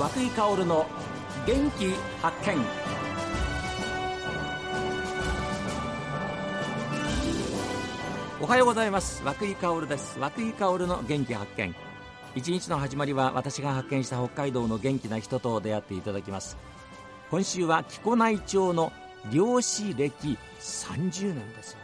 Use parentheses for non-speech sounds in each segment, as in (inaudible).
和久井薫の元気発見。おはようございます。和久井薫です。和久井薫の元気発見。一日の始まりは私が発見した北海道の元気な人と出会っていただきます。今週は木古内町の漁師歴30年です。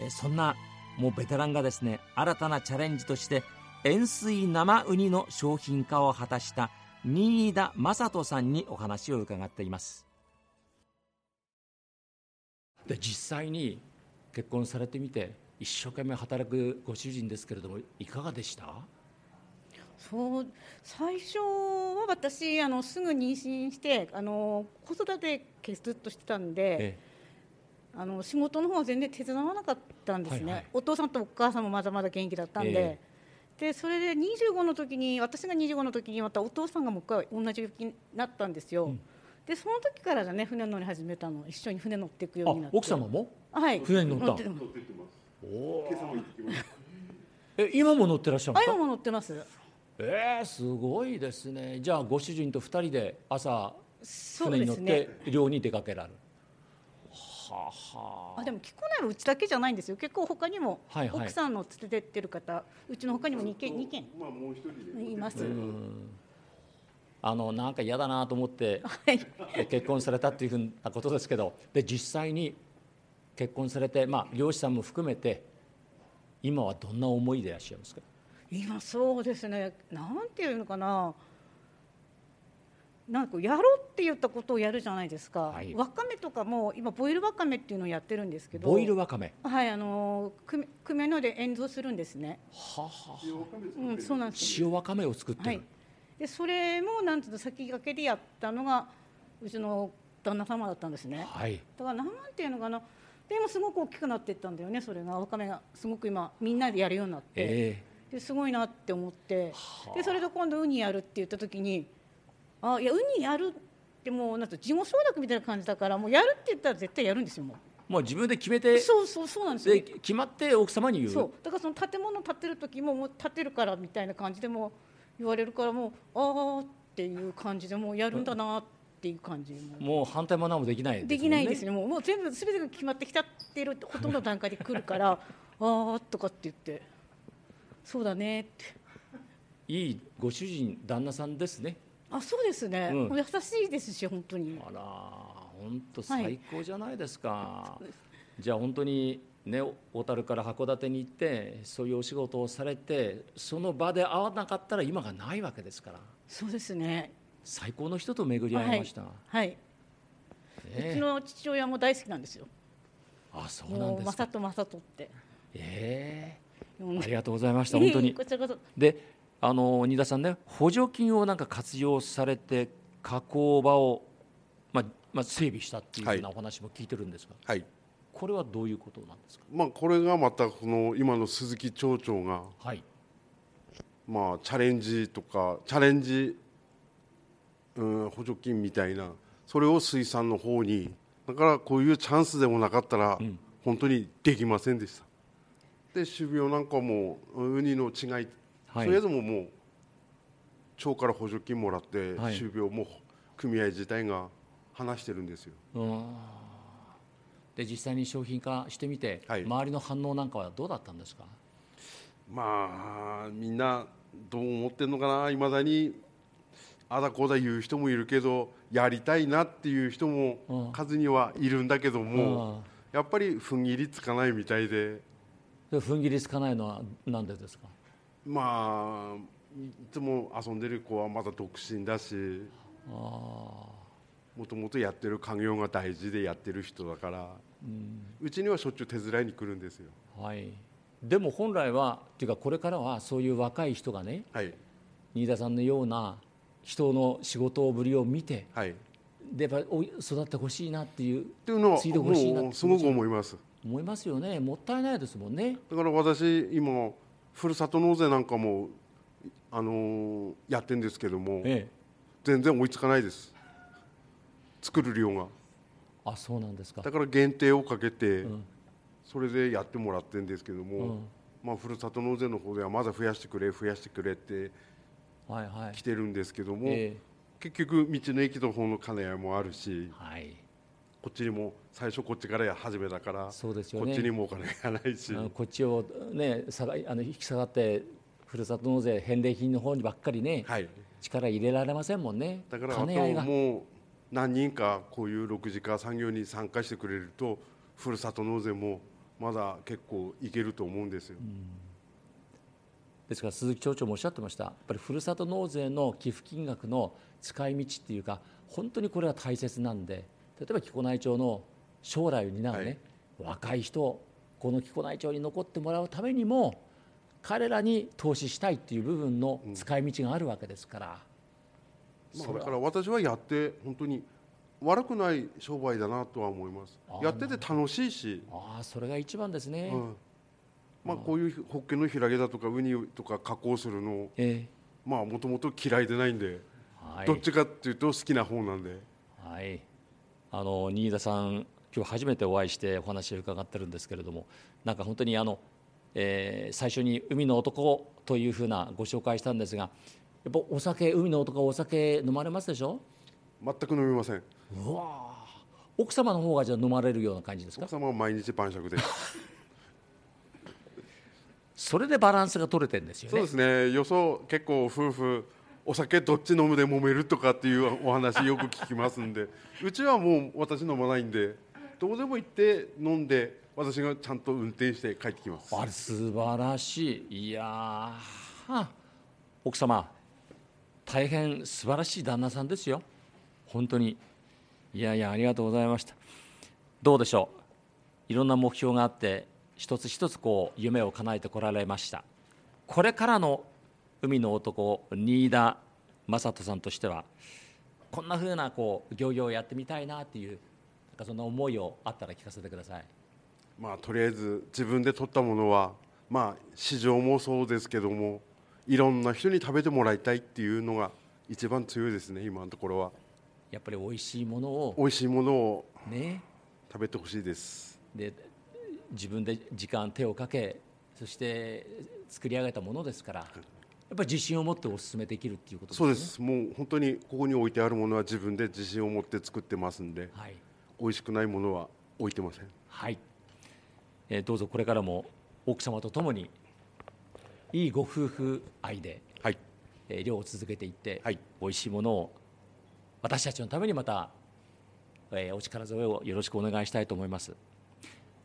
えそんなもうベテランがですね新たなチャレンジとして塩水生ウニの商品化を果たした新田正人さんにお話を伺っています。で実際に結婚されてみて一生懸命働くご主人ですけれどもいかがでした？そう最初は私あのすぐ妊娠してあの子育てずっとしてたんで、ええ、あの仕事の方は全然手伝わなかったんですね、はいはい、お父さんとお母さんもまだまだ元気だったんで、えでそれで25の時に私が25の時にまたお父さんがもう一回同じ病気になったんですよ、うん、でその時からだね船乗り始めたの。一緒に船乗っていくようになって。奥様も？はい。船に乗った？乗ってます。おえ今も乗ってらっしゃるんですか？今も乗ってます。えー、すごいですね。じゃあご主人と2人で朝船に乗って漁に出かけられる、ははあ。でも聞こないのうちだけじゃないんですよ。結構他にも奥さんの連れてってる方、はいはい、うちの他にも2件 ,2 件います。あのなんか嫌だなと思って、はい、結婚されたっていうふうなことですけどで実際に結婚されて、まあ、漁師さんも含めて今はどんな思いでいらっしゃいますか？今そうですね。なんていうのかななんかやろうって言ったことをやるじゃないですか、はい、わかめとかも今ボイルわかめっていうのをやってるんですけど。ボイルわかめ？はいあのくくめので塩蔵するんですね。ははうん、そうなんです。塩わかめを作ってる、はい、でそれもなんていうの先駆けでやったのがうちの旦那様だったんですね、はい、だからなんていうのかな。で今すごく大きくなっていったんだよねそれが。わかめがすごく今みんなでやるようになって、えー、ですごいなって思って。でそれで今度ウニやるって言った時にあいやウニやるってもうなん事後承諾みたいな感じだからもうやるって言ったら絶対やるんですよもう。もう自分で決めてそうそうそうなんですよ。で決まって奥様に言う。そう。だからその建物建てる時ももう建てるからみたいな感じでも言われるからもうああっていう感じでもうやるんだなっていう感じもう。反対も何もできないで、ね、できないですね。もうもう全部すべてが決まってきたっているほとんどの段階で来るから (laughs) ああとかって言って。そうだねって。いいご主人旦那さんですねあそうですね、うん、優しいですし本当に。あら本当最高じゃないですか、はい、じゃあ本当にね小樽から函館に行ってそういうお仕事をされてその場で会わなかったら今がないわけですから。そうですね。最高の人と巡り合いました、はい、はい、うちの父親も大好きなんですよ。あそうなんですか。正人正人って。ええ。ー、ありがとうございました本当に。(laughs) であの新田さんね補助金をなんか活用されて加工場を、まあまあ、整備したっていうようなお話も聞いてるんですが、はい、これはどういうことなんですか、まあ、これがまたこの今の鈴木町長が、はい、まあ、チャレンジとかチャレンジ、うん、補助金みたいなそれを水産の方にだからこういうチャンスでもなかったら、本当にできませんでした。で種苗なんかもウニの違いはい、それでももう町から補助金もらって、はい、種苗も組合自体が話してるんですよ。で実際に商品化してみて、はい、周りの反応なんかはどうだったんですか？まあみんなどう思ってるのかないまだにあだこうだ言う人もいるけどやりたいなっていう人も数にはいるんだけどもやっぱり踏ん切りつかないみたいで。踏ん切りつかないのは何でですか？まあいつも遊んでる子はまだ独身だしもともとやってる家業が大事でやってる人だから、うん、うちにはしょっちゅう手伝いに来るんですよ。はい、でも本来はっていうかこれからはそういう若い人がね、はい、新田さんのような人の仕事ぶりを見て、はい、でやっぱ育ってほしいなっていうっていうのはすごく思います。思いますよね。もったいないですもんね。だから私今ふるさと納税なんかも、あのー、やってるんですけども、ええ、全然追いつかないです。作る量が。あそうなんですか。だから限定をかけて、うん、それでやってもらってるんですけども、うん、まあ、ふるさと納税の方ではまだ増やしてくれ増やしてくれって来てるんですけども、え結局道の駅の方の金谷もあるし、はい、こっちにも最初こっちから始めだからそうですよ、ね、こっちにもお金がないし。こっちを、ね、下があの引き下がってふるさと納税返礼品の方にばっかりね、はい、力入れられませんもんね。だからあともう何人かこういう6次化産業に参加してくれるとふるさと納税もまだ結構いけると思うんですよ。ですから鈴木町長もおっしゃってました。やっぱりふるさと納税の寄付金額の使い道っていうか本当にこれは大切なんで例えば木古内町の将来を担うね、はい、若い人この木古内町に残ってもらうためにも彼らに投資したいっていう部分の使い道があるわけですから、うん、まあ、だから私はやって本当に悪くない商売だなとは思います。やってて楽しいし。ああそれが一番ですね、うん。まあ、こういうホッケの開げだとかウニとか加工するの、えー、まあもともと嫌いでないんで、はい、どっちかっていうと好きな方なんで。はいあの新田さん今日初めてお会いしてお話を伺ってるんですけれどもなんか本当にあの、えー、最初に「海の男」というふうなご紹介したんですがやっぱお酒海の男お酒飲まれますでしょ？全く飲みません。うわ奥様の方がじゃ飲まれるような感じですか？奥様は毎日晩酌で。(laughs) それでバランスが取れてるんですよね。そうですね。予想結構夫婦お酒どっち飲むで揉めるとかっていうお話よく聞きますんで。(laughs) うちはもう私飲まないんでどこでも行って飲んで私がちゃんと運転して帰ってきます。あれ素晴らしい。いや奥様大変素晴らしい旦那さんですよ。本当に。いやいやありがとうございました。どうでしょう。いろんな目標があって一つ一つこう夢を叶えてこられました。これからの海の男新田正人さんとしてはこんなふうなこう漁業をやってみたいなっていうなんかそんな思いをあったら聞かせてください。まあ、とりあえず自分で取ったものは、まあ、市場もそうですけどもいろんな人に食べてもらいたいっていうのが一番強いですね今のところは。やっぱり美味しいものを美味しいものをね。食べてほしいです。で自分で時間手をかけそして作り上げたものですからやっぱり自信を持ってお勧めできるっていうことですね。そうです。もう本当にここに置いてあるものは自分で自信を持って作ってますんで、はい、美味しくないものは置いてません。はい。えー、どうぞこれからも奥様とともにいいご夫婦愛で、はい、えー、漁を続けていって、はい、美味しいものを私たちのためにまた、えー、お力添えをよろしくお願いしたいと思います。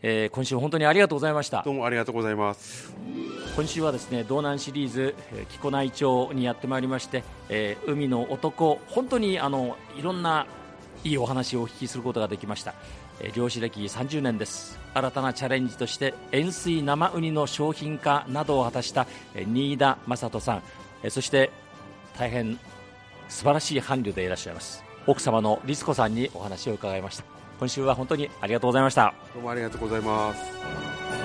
えー、今週本当にありがとうございました。どうもありがとうございます。今週はですね道南シリーズ木古内町にやってまいりまして、えー、海の男本当にあのいろんないいお話をお聞きすることができました、えー、漁師歴30年です。新たなチャレンジとして塩水生ウニの商品化などを果たした、えー、新田正人さん、えー、そして大変素晴らしい伴侶でいらっしゃいます。奥様の律子さんにお話を伺いました今週は本当にありがとうございました。どうもありがとうございます。